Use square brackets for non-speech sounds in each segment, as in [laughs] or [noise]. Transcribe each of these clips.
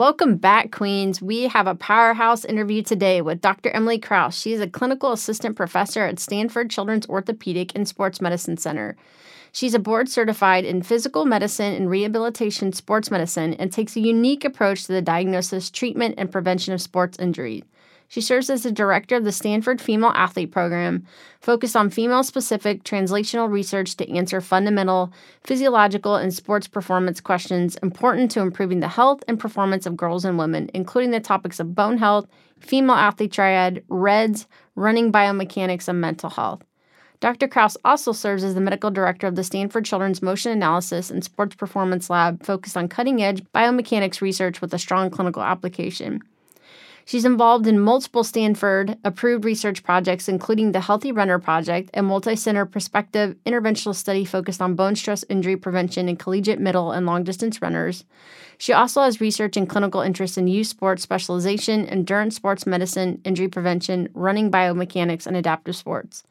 Welcome back, Queens. We have a powerhouse interview today with Dr. Emily Kraus. She is a clinical assistant professor at Stanford Children's Orthopedic and Sports Medicine Center. She's a board certified in physical medicine and rehabilitation sports medicine and takes a unique approach to the diagnosis, treatment, and prevention of sports injury. She serves as the director of the Stanford Female Athlete Program, focused on female specific translational research to answer fundamental physiological and sports performance questions important to improving the health and performance of girls and women, including the topics of bone health, female athlete triad, REDS, running biomechanics, and mental health. Dr. Kraus also serves as the medical director of the Stanford Children's Motion Analysis and Sports Performance Lab, focused on cutting edge biomechanics research with a strong clinical application. She's involved in multiple Stanford approved research projects, including the Healthy Runner Project, a multi center prospective interventional study focused on bone stress injury prevention in collegiate, middle, and long distance runners. She also has research and clinical interests in youth sports specialization, endurance sports medicine, injury prevention, running biomechanics, and adaptive sports.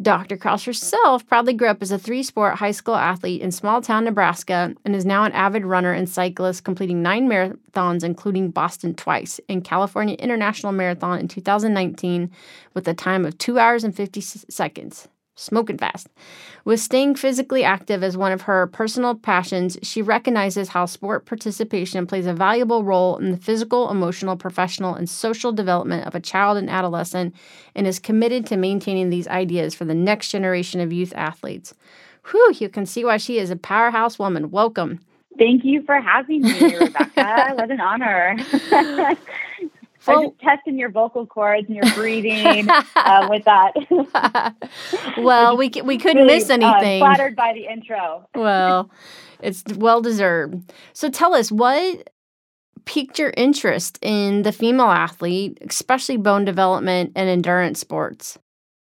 Dr. Kraus herself proudly grew up as a three sport high school athlete in small town Nebraska and is now an avid runner and cyclist, completing nine marathons, including Boston twice, and California International Marathon in 2019 with a time of two hours and 50 seconds smoking fast. With staying physically active as one of her personal passions, she recognizes how sport participation plays a valuable role in the physical, emotional, professional, and social development of a child and adolescent and is committed to maintaining these ideas for the next generation of youth athletes. Whew, you can see why she is a powerhouse woman. Welcome. Thank you for having me, [laughs] Rebecca. what an honor. [laughs] well, I'm just testing your vocal cords and your breathing [laughs] uh, with that. [laughs] well, we we couldn't really, miss uh, anything. Uh, flattered by the intro. well, it's well deserved. So tell us what piqued your interest in the female athlete, especially bone development and endurance sports.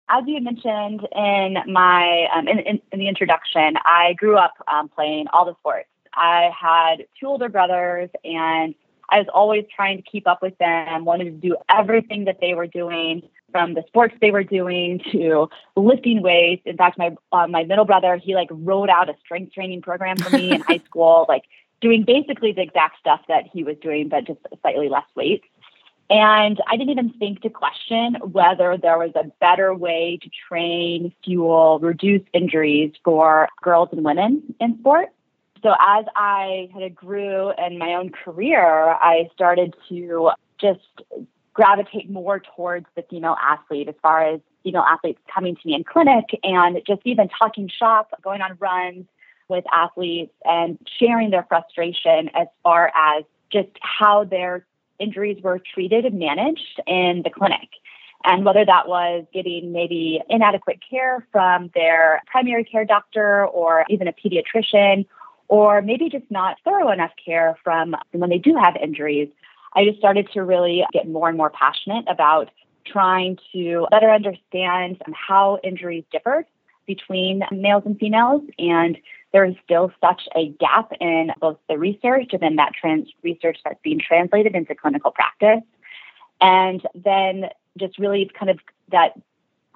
As you mentioned in my um, in, in, in, the introduction, I grew up um, playing all the sports. I had two older brothers and I was always trying to keep up with them, wanted to do everything that they were doing, from the sports they were doing to lifting weights. In fact, my uh, my middle brother, he like wrote out a strength training program for me in [laughs] high school, like doing basically the exact stuff that he was doing, but just slightly less weight. And I didn't even think to question whether there was a better way to train, fuel, reduce injuries for girls and women in sport so as I kind of grew in my own career, I started to just gravitate more towards the female athlete as far as female athletes coming to me in clinic and just even talking shop, going on runs with athletes and sharing their frustration as far as just how their injuries were treated and managed in the clinic. And whether that was getting maybe inadequate care from their primary care doctor or even a pediatrician or maybe just not thorough enough care from when they do have injuries. I just started to really get more and more passionate about trying to better understand how injuries differed between males and females. And there is still such a gap in both the research and then that trans research that's being translated into clinical practice. And then just really kind of that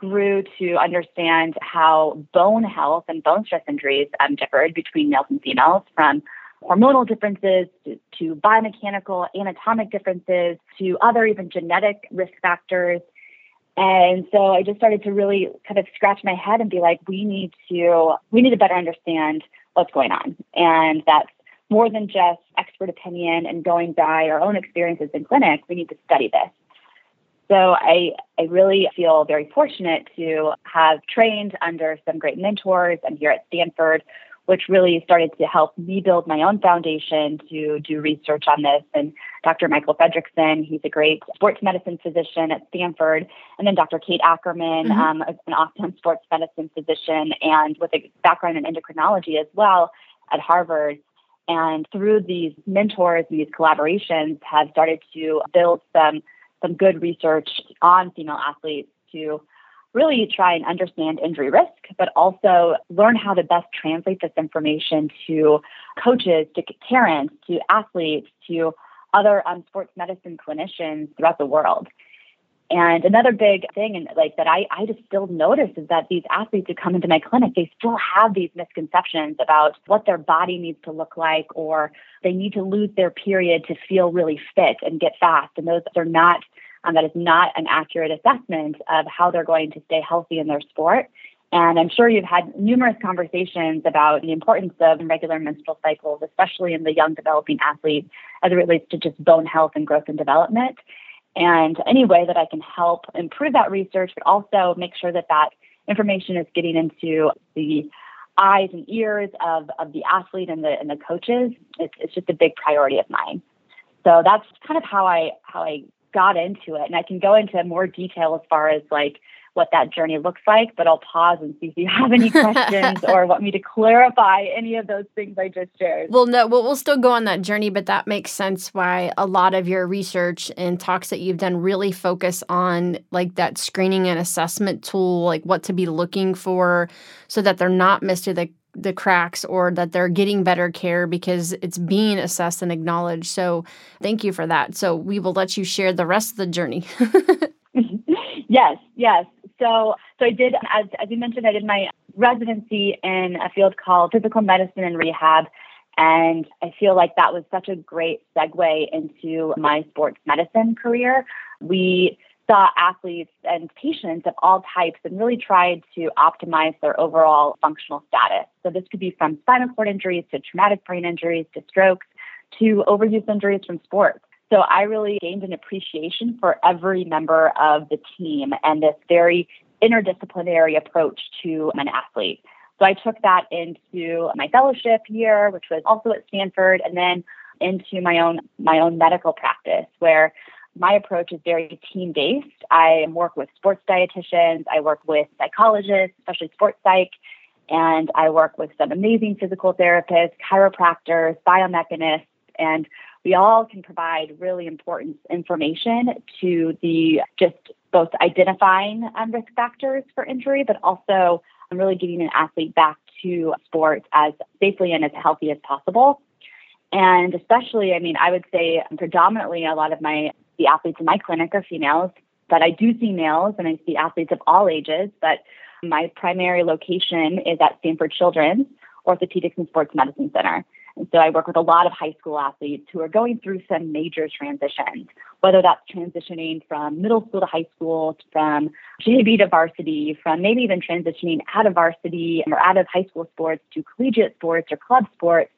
grew to understand how bone health and bone stress injuries um, differed between males and females from hormonal differences to, to biomechanical, anatomic differences to other even genetic risk factors. And so I just started to really kind of scratch my head and be like, we need to we need to better understand what's going on. And that's more than just expert opinion and going by our own experiences in clinic. We need to study this. So I, I really feel very fortunate to have trained under some great mentors and here at Stanford, which really started to help me build my own foundation to do research on this. And Dr. Michael Fredericson, he's a great sports medicine physician at Stanford. And then Dr. Kate Ackerman, mm-hmm. um, an awesome sports medicine physician and with a background in endocrinology as well at Harvard. And through these mentors, and these collaborations have started to build some some good research on female athletes to really try and understand injury risk, but also learn how to best translate this information to coaches, to parents, to athletes, to other um, sports medicine clinicians throughout the world. And another big thing, and like that, I, I just still notice is that these athletes who come into my clinic, they still have these misconceptions about what their body needs to look like, or they need to lose their period to feel really fit and get fast. And those are not, um, that is not an accurate assessment of how they're going to stay healthy in their sport. And I'm sure you've had numerous conversations about the importance of regular menstrual cycles, especially in the young developing athlete, as it relates to just bone health and growth and development and any way that I can help improve that research, but also make sure that that information is getting into the eyes and ears of, of the athlete and the and the coaches. It's, it's just a big priority of mine. So that's kind of how I how I got into it, and I can go into more detail as far as like what that journey looks like, but I'll pause and see if you have any [laughs] questions or want me to clarify any of those things I just shared. Well, no, we'll, we'll still go on that journey, but that makes sense why a lot of your research and talks that you've done really focus on like that screening and assessment tool, like what to be looking for so that they're not missed the the cracks or that they're getting better care because it's being assessed and acknowledged. So, thank you for that. So, we will let you share the rest of the journey. [laughs] [laughs] yes, yes. So, so I did, as, as you mentioned, I did my residency in a field called physical medicine and rehab. And I feel like that was such a great segue into my sports medicine career. We saw athletes and patients of all types and really tried to optimize their overall functional status. So this could be from spinal cord injuries to traumatic brain injuries to strokes to overuse injuries from sports. So I really gained an appreciation for every member of the team and this very interdisciplinary approach to an athlete. So I took that into my fellowship year, which was also at Stanford, and then into my own my own medical practice where my approach is very team based. I work with sports dietitians, I work with psychologists, especially sports psych, and I work with some amazing physical therapists, chiropractors, biomechanists, and we all can provide really important information to the just both identifying um, risk factors for injury, but also really getting an athlete back to sports as safely and as healthy as possible. And especially, I mean, I would say predominantly a lot of my the athletes in my clinic are females, but I do see males and I see athletes of all ages. But my primary location is at Stanford Children's Orthopedics and Sports Medicine Center. And so I work with a lot of high school athletes who are going through some major transitions, whether that's transitioning from middle school to high school, from JV to varsity, from maybe even transitioning out of varsity or out of high school sports to collegiate sports or club sports.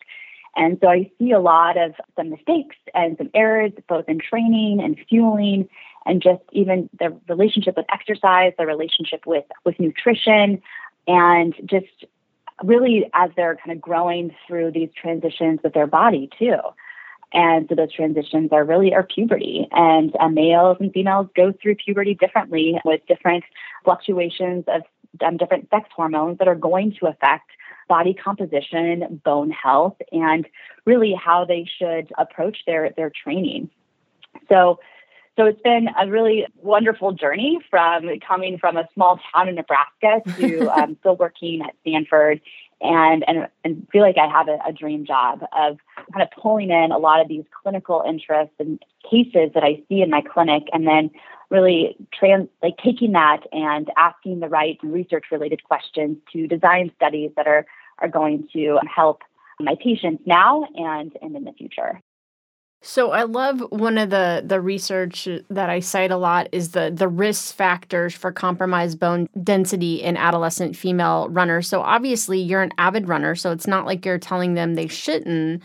And so I see a lot of some mistakes and some errors, both in training and fueling, and just even the relationship with exercise, the relationship with, with nutrition, and just really as they're kind of growing through these transitions with their body too. And so those transitions are really are puberty, and uh, males and females go through puberty differently with different fluctuations of um, different sex hormones that are going to affect body composition, bone health, and really how they should approach their their training. So so it's been a really wonderful journey from coming from a small town in Nebraska [laughs] to um, still working at Stanford and, and, and feel like I have a, a dream job of kind of pulling in a lot of these clinical interests and cases that I see in my clinic and then really trans like taking that and asking the right research related questions to design studies that are are going to help my patients now and, and in the future. So I love one of the the research that I cite a lot is the the risk factors for compromised bone density in adolescent female runners. So obviously you're an avid runner, so it's not like you're telling them they shouldn't.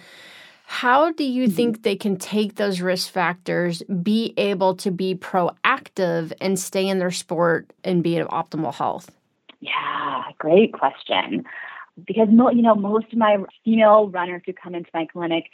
How do you mm-hmm. think they can take those risk factors, be able to be proactive and stay in their sport and be in optimal health? Yeah, great question. Because you know, most of my female runners who come into my clinic,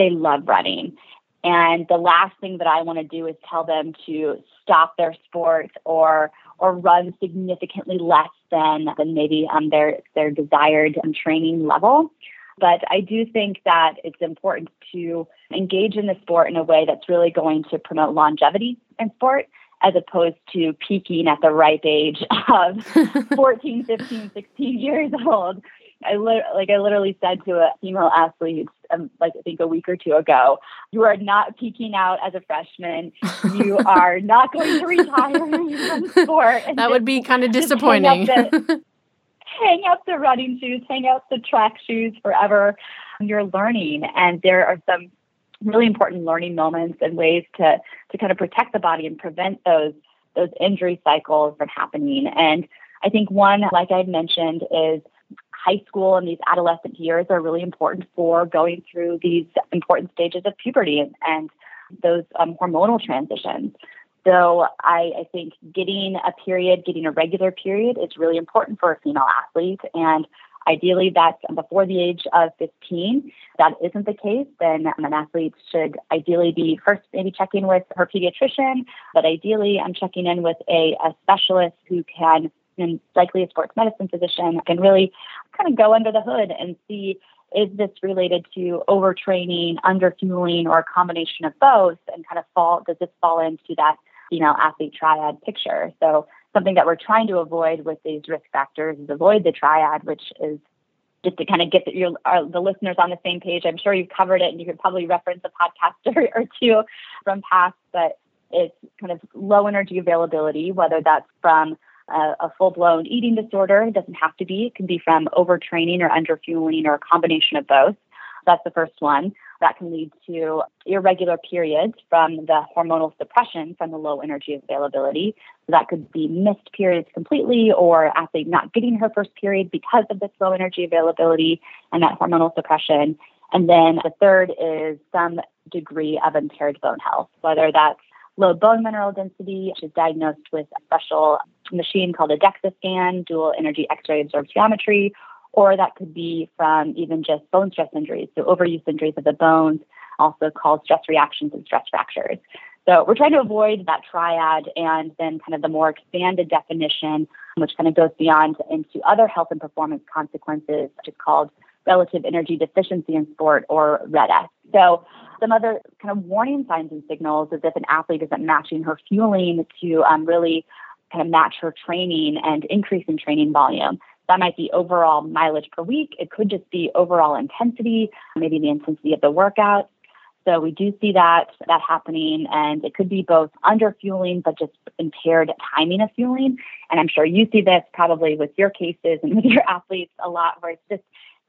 they love running. And the last thing that I want to do is tell them to stop their sport or or run significantly less than than maybe um, their their desired um, training level. But I do think that it's important to engage in the sport in a way that's really going to promote longevity in sport as opposed to peaking at the ripe age of [laughs] 14, 15, 16 years old. I li- like I literally said to a female athlete, um, like I think a week or two ago, you are not peaking out as a freshman. You [laughs] are not going to retire from sport. That would be kind of disappointing. [laughs] hang out the running shoes, hang out the track shoes forever. You're learning, and there are some really important learning moments and ways to to kind of protect the body and prevent those those injury cycles from happening. And I think one, like I mentioned, is high school and these adolescent years are really important for going through these important stages of puberty and, and those um, hormonal transitions. So I, I think getting a period, getting a regular period is really important for a female athlete. And ideally that's before the age of 15. That isn't the case, then an athlete should ideally be first maybe checking with her pediatrician, but ideally I'm checking in with a, a specialist who can, and likely a sports medicine physician, can really kind of go under the hood and see is this related to overtraining, underfueling, or a combination of both? And kind of fall, does this fall into that female athlete triad picture. So something that we're trying to avoid with these risk factors is avoid the triad, which is just to kind of get the, your, uh, the listeners on the same page. I'm sure you've covered it and you could probably reference a podcast [laughs] or, or two from past, but it's kind of low energy availability, whether that's from a, a full blown eating disorder, it doesn't have to be, it can be from overtraining or underfueling or a combination of both. That's the first one that can lead to irregular periods from the hormonal suppression from the low energy availability. So that could be missed periods completely or athlete not getting her first period because of this low energy availability and that hormonal suppression. And then the third is some degree of impaired bone health, whether that's low bone mineral density, is diagnosed with a special machine called a DEXA scan, dual energy X-ray absorptiometry, or that could be from even just bone stress injuries, so overuse injuries of the bones, also called stress reactions and stress fractures. So we're trying to avoid that triad and then kind of the more expanded definition, which kind of goes beyond into other health and performance consequences, which is called relative energy deficiency in sport or REDS. So some other kind of warning signs and signals is if an athlete isn't matching her fueling to um, really kind of match her training and increase in training volume. That might be overall mileage per week. It could just be overall intensity, maybe the intensity of the workout. So we do see that that happening, and it could be both under fueling, but just impaired timing of fueling. And I'm sure you see this probably with your cases and [laughs] with your athletes a lot, where it's just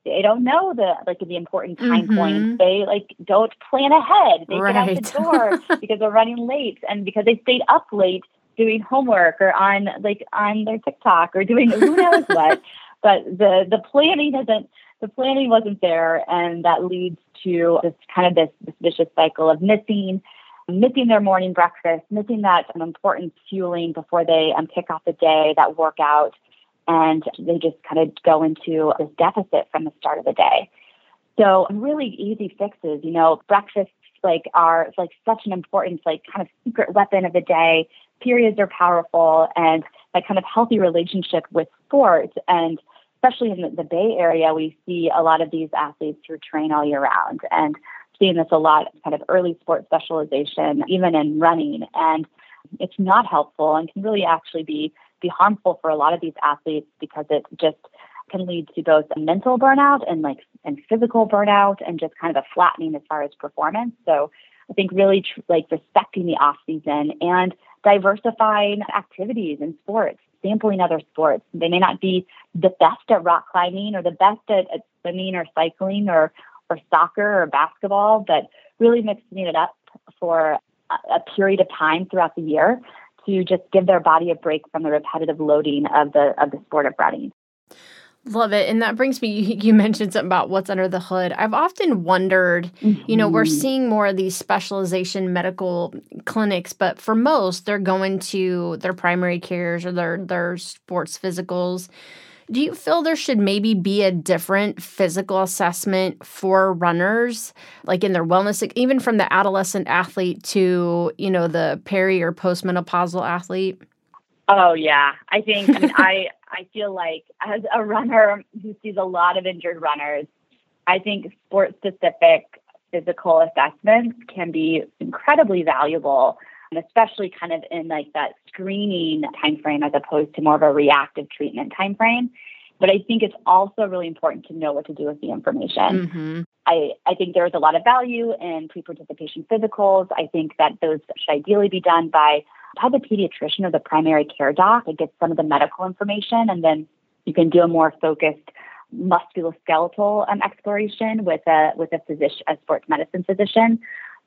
they don't know the like the important time mm-hmm. points. They like don't plan ahead. They right. get out the [laughs] door because they're running late, and because they stayed up late doing homework or on like on their TikTok or doing who knows [laughs] what. But the the planning isn't the planning wasn't there, and that leads to this kind of this, this vicious cycle of missing missing their morning breakfast, missing that um, important fueling before they um, kick off the day, that workout, and they just kind of go into this deficit from the start of the day. So really easy fixes, you know, breakfasts like are like such an important like kind of secret weapon of the day periods are powerful and that kind of healthy relationship with sports. And especially in the, the Bay Area, we see a lot of these athletes who train all year round and seeing this a lot kind of early sport specialization, even in running. And it's not helpful and can really actually be be harmful for a lot of these athletes because it just can lead to both mental burnout and like and physical burnout and just kind of a flattening as far as performance. So I think really tr- like respecting the off season and diversifying activities in sports, sampling other sports. They may not be the best at rock climbing or the best at, at swimming or cycling or, or soccer or basketball, but really mixing it up for a period of time throughout the year to just give their body a break from the repetitive loading of the of the sport of running. Love it. And that brings me, [laughs] you mentioned something about what's under the hood. I've often wondered, mm-hmm. you know, we're mm-hmm. seeing more of these specialization medical clinics, but for most, they're going to their primary cares or their, their sports physicals. Do you feel there should maybe be a different physical assessment for runners, like in their wellness, even from the adolescent athlete to, you know, the peri or postmenopausal athlete? Oh yeah, I think I, mean, [laughs] I I feel like as a runner who sees a lot of injured runners, I think sport specific physical assessments can be incredibly valuable, especially kind of in like that screening timeframe as opposed to more of a reactive treatment timeframe. But I think it's also really important to know what to do with the information. Mm-hmm. I, I think there's a lot of value in pre-participation physicals. I think that those should ideally be done by by the pediatrician or the primary care doc and get some of the medical information, and then you can do a more focused musculoskeletal um, exploration with a with a physician, a sports medicine physician.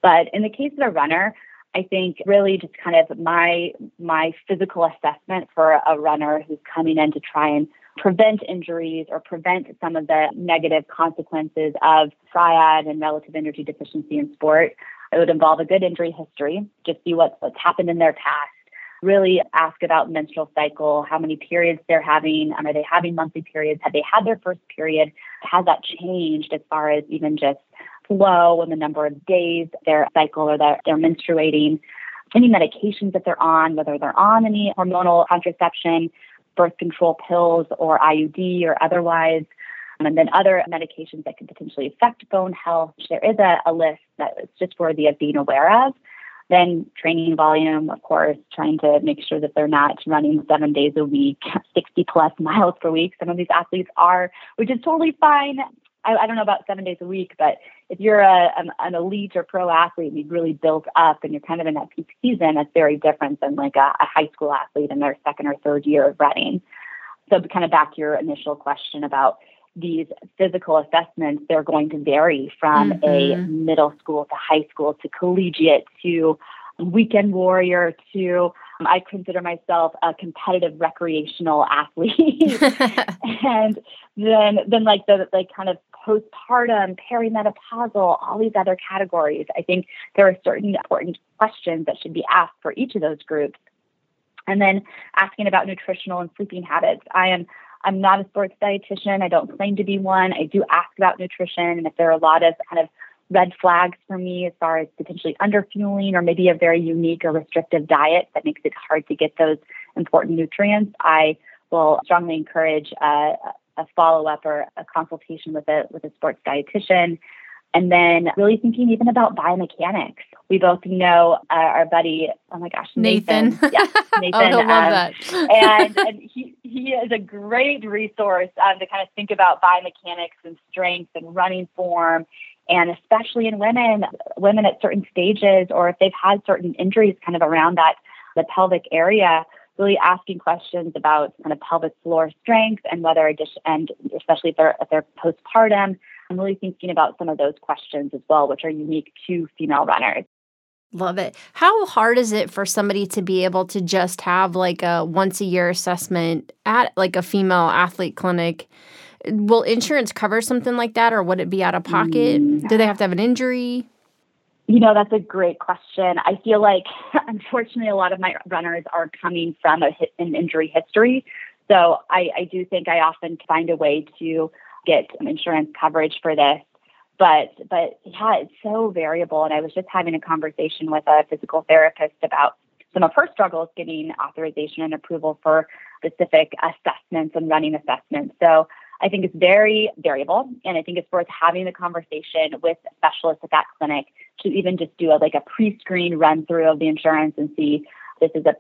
But in the case of a runner, I think really just kind of my my physical assessment for a runner who's coming in to try and prevent injuries or prevent some of the negative consequences of triad and relative energy deficiency in sport. It would involve a good injury history, just see what's, what's happened in their past. Really ask about menstrual cycle, how many periods they're having. Um, are they having monthly periods? Have they had their first period? Has that changed as far as even just flow and the number of days their cycle or that they're menstruating? Any medications that they're on, whether they're on any hormonal contraception, birth control pills or IUD or otherwise. Um, and then other medications that can potentially affect bone health. There is a, a list that is just worthy of being aware of. Then training volume, of course, trying to make sure that they're not running seven days a week, [laughs] 60 plus miles per week. Some of these athletes are, which is totally fine. I, I don't know about seven days a week, but if you're a, an, an elite or pro athlete and you've really built up and you're kind of in that peak season, that's very different than like a, a high school athlete in their second or third year of running. So, kind of back to your initial question about these physical assessments, they're going to vary from mm-hmm. a middle school to high school to collegiate to weekend warrior to Um, I consider myself a competitive recreational athlete. [laughs] [laughs] and then then like the like kind of postpartum, perimenopausal, all these other categories. I think there are certain important questions that should be asked for each of those groups. And then asking about nutritional and sleeping habits. I am I'm not a sports dietitian. I don't claim to be one. I do ask about nutrition and if there are a lot of kind of red flags for me as far as potentially underfueling or maybe a very unique or restrictive diet that makes it hard to get those important nutrients, I will strongly encourage a follow up or a consultation with a with a sports dietitian. And then really thinking even about biomechanics. We both know uh, our buddy, oh my gosh, Nathan. Nathan. Yeah, [laughs] Nathan. oh, he'll um, love that. [laughs] and, and he, he is a great resource um, to kind of think about biomechanics and strength and running form. And especially in women, women at certain stages, or if they've had certain injuries kind of around that, the pelvic area, really asking questions about kind of pelvic floor strength and whether and especially if they're if they're postpartum, I'm really thinking about some of those questions as well, which are unique to female runners. Love it. How hard is it for somebody to be able to just have like a once a year assessment at like a female athlete clinic? Will insurance cover something like that or would it be out of pocket? Mm. Do they have to have an injury? You know, that's a great question. I feel like, [laughs] unfortunately, a lot of my runners are coming from a hit, an injury history. So I, I do think I often find a way to get insurance coverage for this. But but yeah, it's so variable. And I was just having a conversation with a physical therapist about some of her struggles getting authorization and approval for specific assessments and running assessments. So I think it's very variable, and I think it's worth having the conversation with specialists at that clinic to even just do a, like a pre-screen run through of the insurance and see this is a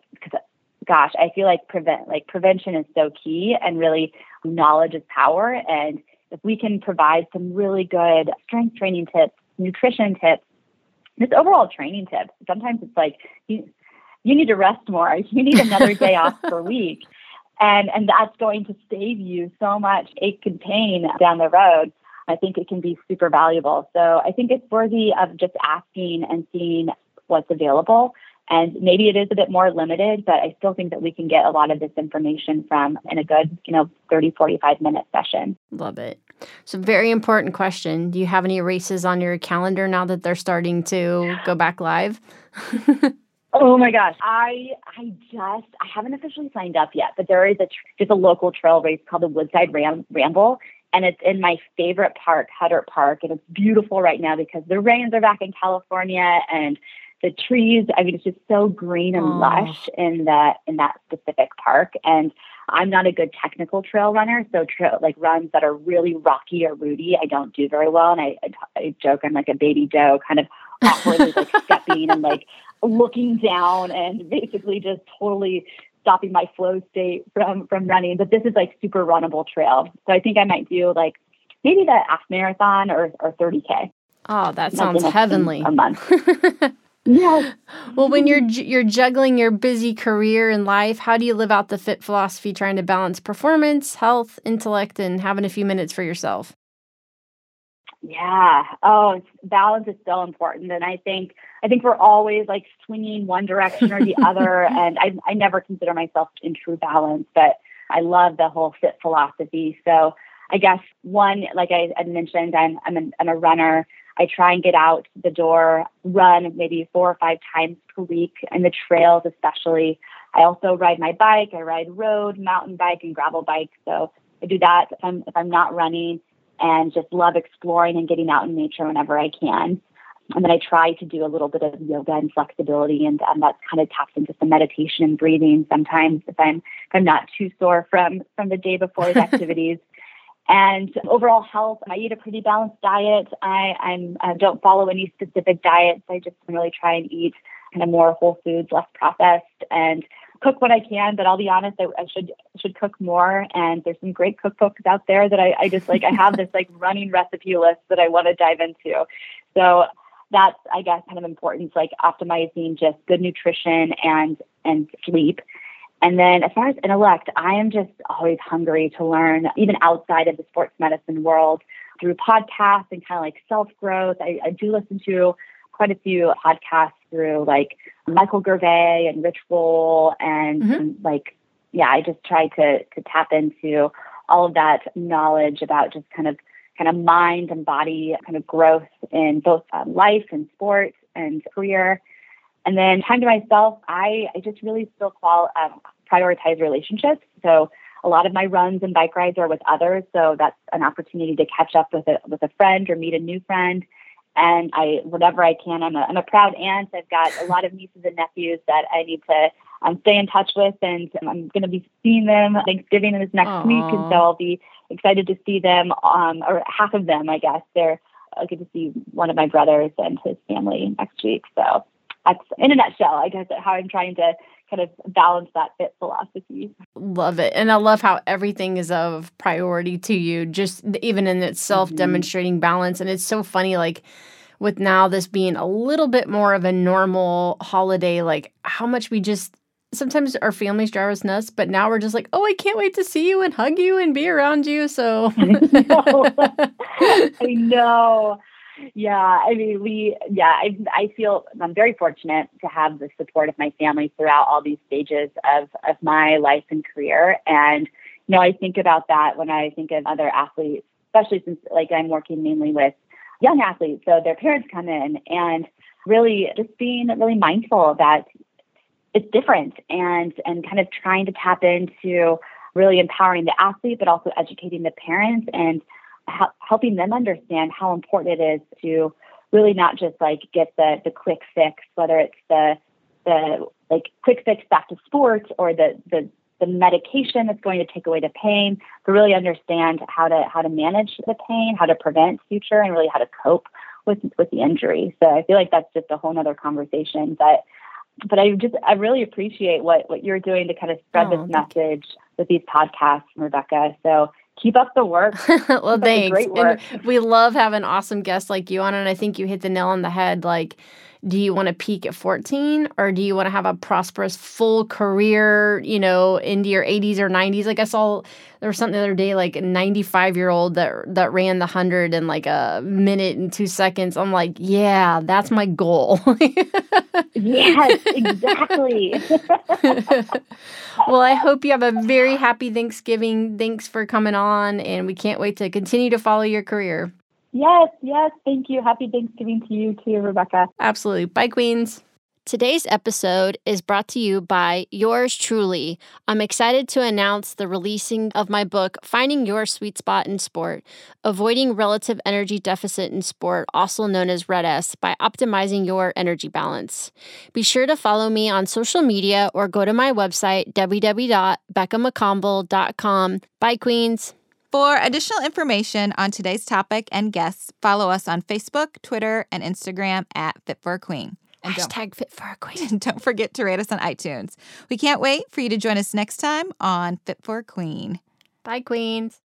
gosh, I feel like prevent like prevention is so key, and really knowledge is power, and if we can provide some really good strength training tips, nutrition tips, just overall training tips. Sometimes it's like you you need to rest more. [laughs] You need another day off per week. And and that's going to save you so much ache and pain down the road. I think it can be super valuable. So I think it's worthy of just asking and seeing what's available And maybe it is a bit more limited, but I still think that we can get a lot of this information from in a good, you know, 30, 45 minute session. Love it. So, very important question. Do you have any races on your calendar now that they're starting to go back live? [laughs] oh my gosh, I I just I haven't officially signed up yet, but there is a just a local trail race called the Woodside Ram- Ramble, and it's in my favorite park, Huddart Park, and it's beautiful right now because the rains are back in California and the trees. I mean, it's just so green and oh. lush in that in that specific park. And I'm not a good technical trail runner, so trail like runs that are really rocky or rooty, I don't do very well. And I, I, I joke I'm like a baby doe, kind of awkwardly like [laughs] stepping and like looking down and basically just totally stopping my flow state from from running. But this is like super runnable trail, so I think I might do like maybe the half marathon or or 30k. Oh, that sounds heavenly. A month. [laughs] Yeah. Well, when you're you're juggling your busy career and life, how do you live out the fit philosophy trying to balance performance, health, intellect and having a few minutes for yourself? Yeah. Oh, balance is so important and I think I think we're always like swinging one direction or the [laughs] other and I I never consider myself in true balance, but I love the whole fit philosophy. So, I guess one like I had mentioned I'm I'm, an, I'm a runner. I try and get out the door, run maybe four or five times per week, and the trails especially. I also ride my bike. I ride road, mountain bike, and gravel bike. So I do that if I'm if I'm not running, and just love exploring and getting out in nature whenever I can. And then I try to do a little bit of yoga and flexibility, and, and that kind of taps into some meditation and breathing. Sometimes if I'm if I'm not too sore from from the day before's [laughs] activities. And overall health, I eat a pretty balanced diet. I, I'm, I don't follow any specific diets. I just really try and eat kind of more whole foods, less processed, and cook what I can. But I'll be honest, I, I should should cook more. And there's some great cookbooks out there that I, I just like. I have this like [laughs] running recipe list that I want to dive into. So that's I guess kind of important, like optimizing just good nutrition and and sleep and then as far as intellect, I am just always hungry to learn, even outside of the sports medicine world, through podcasts and kind of like self growth. I, I, do listen to quite a few podcasts through like Michael Gervais and Rich Roll and, mm-hmm. and like, yeah, I just try to to tap into all of that knowledge about just kind of kind of mind and body kind of growth in both um, life and sports and career. And then time to myself, I, I just really still qual, um, prioritize relationships. So a lot of my runs and bike rides are with others. So that's an opportunity to catch up with a, with a friend or meet a new friend. And I, whatever I can, I'm a, I'm a proud aunt. I've got a lot of nieces and nephews that I need to um, stay in touch with, and I'm going to be seeing them Thanksgiving is next Aww. week, and so I'll be excited to see them, um, or half of them, I guess. They're I'll get to see one of my brothers and his family next week. So that's in a nutshell, I guess, how I'm trying to kind of balance that fit philosophy. Love it. And I love how everything is of priority to you, just even in itself mm-hmm. demonstrating balance. And it's so funny, like, with now this being a little bit more of a normal holiday, like how much we just sometimes our families drive us nuts, but now we're just like, oh, I can't wait to see you and hug you and be around you. So [laughs] I know [laughs] yeah, I mean, we, yeah, I, I feel I'm very fortunate to have the support of my family throughout all these stages of, of my life and career. And, you know, I think about that when I think of other athletes, especially since like I'm working mainly with young athletes. So their parents come in and really just being really mindful that it's different and, and kind of trying to tap into really empowering the athlete, but also educating the parents and helping them understand how important it is to really not just like get the the quick fix, whether it's the the like quick fix back to sports or the the the medication that's going to take away the pain, but really understand how to how to manage the pain, how to prevent future, and really how to cope with with the injury. So I feel like that's just a whole other conversation. But but I just I really appreciate what what you're doing to kind of spread oh, this message with these podcasts, Rebecca. So keep up the work. [laughs] well, thanks. Great work. And we love having awesome guests like you on, and I think you hit the nail on the head. Like do you want to peak at 14 or do you want to have a prosperous full career, you know, into your 80s or 90s? Like I saw there was something the other day, like a 95 year old that that ran the hundred in like a minute and two seconds. I'm like, yeah, that's my goal. yes, exactly. [laughs] well, I hope you have a very happy Thanksgiving. Thanks for coming on, and we can't wait to continue to follow your career. Yes, yes. Thank you. Happy Thanksgiving to you too, Rebecca. Absolutely. Bye, Queens. Today's episode is brought to you by yours truly. I'm excited to announce the releasing of my book, Finding Your Sweet Spot in Sport Avoiding Relative Energy Deficit in Sport, also known as RED-S, by optimizing your energy balance. Be sure to follow me on social media or go to my website, www.beccamcconville.com. Bye, Queens. For additional information on today's topic and guests, follow us on Facebook, Twitter, and Instagram at Fit for a Queen. And Hashtag Fit for a Queen. [laughs] Don't forget to rate us on iTunes. We can't wait for you to join us next time on Fit for a Queen. Bye, Queens.